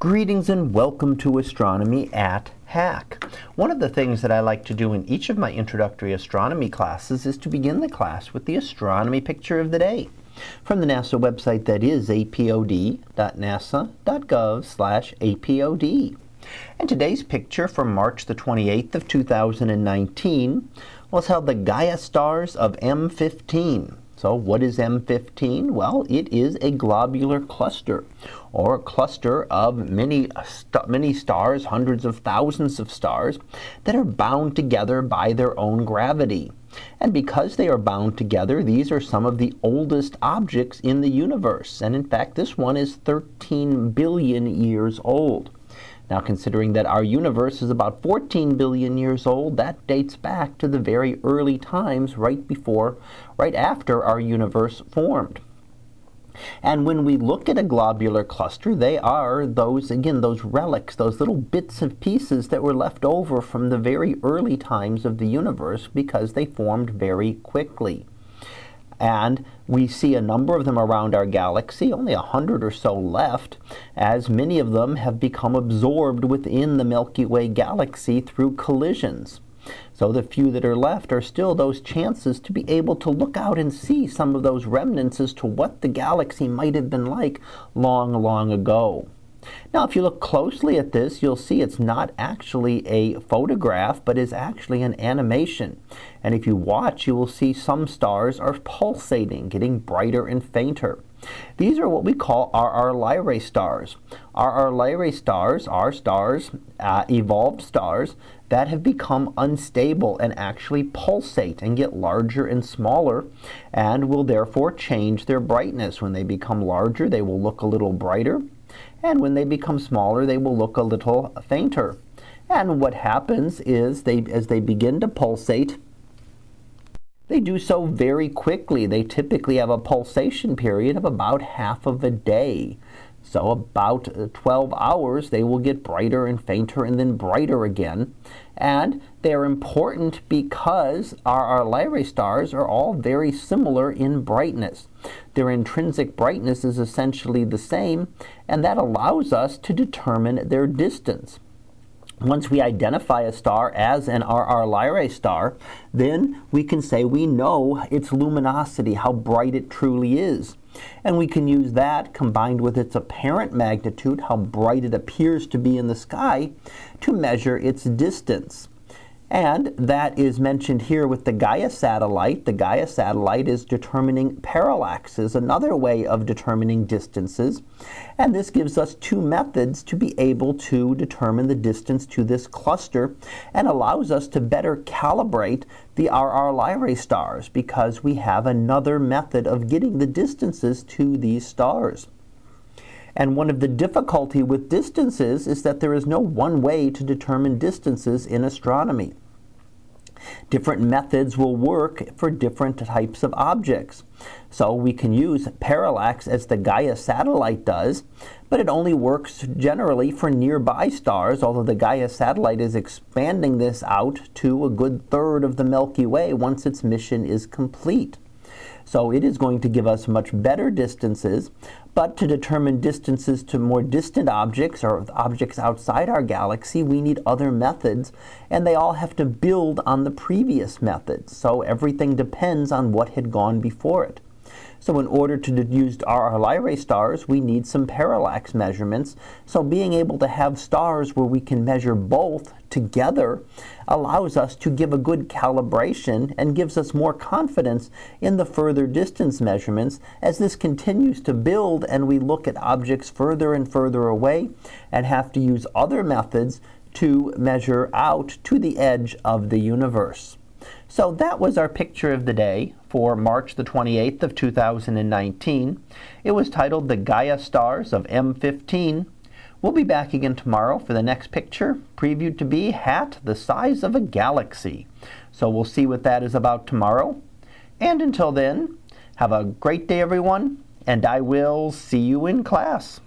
Greetings and welcome to Astronomy at HACC. One of the things that I like to do in each of my introductory astronomy classes is to begin the class with the astronomy picture of the day from the NASA website that is apod.nasa.gov apod. And today's picture from March the 28th of 2019 was how the Gaia stars of M15 so what is M15? Well, it is a globular cluster, or a cluster of many, st many stars, hundreds of thousands of stars, that are bound together by their own gravity. And because they are bound together, these are some of the oldest objects in the universe. And in fact, this one is 13 billion years old. Now, considering that our universe is about 14 billion years old, that dates back to the very early times right before, right after our universe formed. And when we look at a globular cluster, they are those, again, those relics, those little bits and pieces that were left over from the very early times of the universe because they formed very quickly. And we see a number of them around our galaxy, only a hundred or so left, as many of them have become absorbed within the Milky Way galaxy through collisions. So the few that are left are still those chances to be able to look out and see some of those remnants as to what the galaxy might have been like long, long ago. Now, if you look closely at this, you'll see it's not actually a photograph, but is actually an animation. And if you watch, you will see some stars are pulsating, getting brighter and fainter. These are what we call RR Lyrae stars. RR Lyrae stars are stars, uh, evolved stars, that have become unstable and actually pulsate and get larger and smaller and will therefore change their brightness. When they become larger, they will look a little brighter and when they become smaller, they will look a little fainter. And what happens is they, as they begin to pulsate, they do so very quickly. They typically have a pulsation period of about half of a day. So about uh, 12 hours, they will get brighter and fainter and then brighter again. And they're important because our, RR Lyrae stars are all very similar in brightness. Their intrinsic brightness is essentially the same, and that allows us to determine their distance. Once we identify a star as an RR Lyrae star, then we can say we know its luminosity, how bright it truly is. And we can use that combined with its apparent magnitude, how bright it appears to be in the sky, to measure its distance. And that is mentioned here with the Gaia satellite. The Gaia satellite is determining parallaxes, another way of determining distances. And this gives us two methods to be able to determine the distance to this cluster and allows us to better calibrate the RR Lyrae stars because we have another method of getting the distances to these stars. And one of the difficulty with distances is that there is no one way to determine distances in astronomy. Different methods will work for different types of objects. So we can use parallax as the Gaia satellite does, but it only works generally for nearby stars, although the Gaia satellite is expanding this out to a good third of the Milky Way once its mission is complete. So it is going to give us much better distances, but to determine distances to more distant objects or objects outside our galaxy, we need other methods, and they all have to build on the previous methods. So everything depends on what had gone before it. So in order to use RR Lyrae stars, we need some parallax measurements. So being able to have stars where we can measure both together allows us to give a good calibration and gives us more confidence in the further distance measurements as this continues to build and we look at objects further and further away and have to use other methods to measure out to the edge of the universe. So that was our picture of the day for March the 28th of 2019. It was titled The Gaia Stars of M15. We'll be back again tomorrow for the next picture, previewed to be hat the size of a galaxy. So we'll see what that is about tomorrow. And until then, have a great day everyone, and I will see you in class.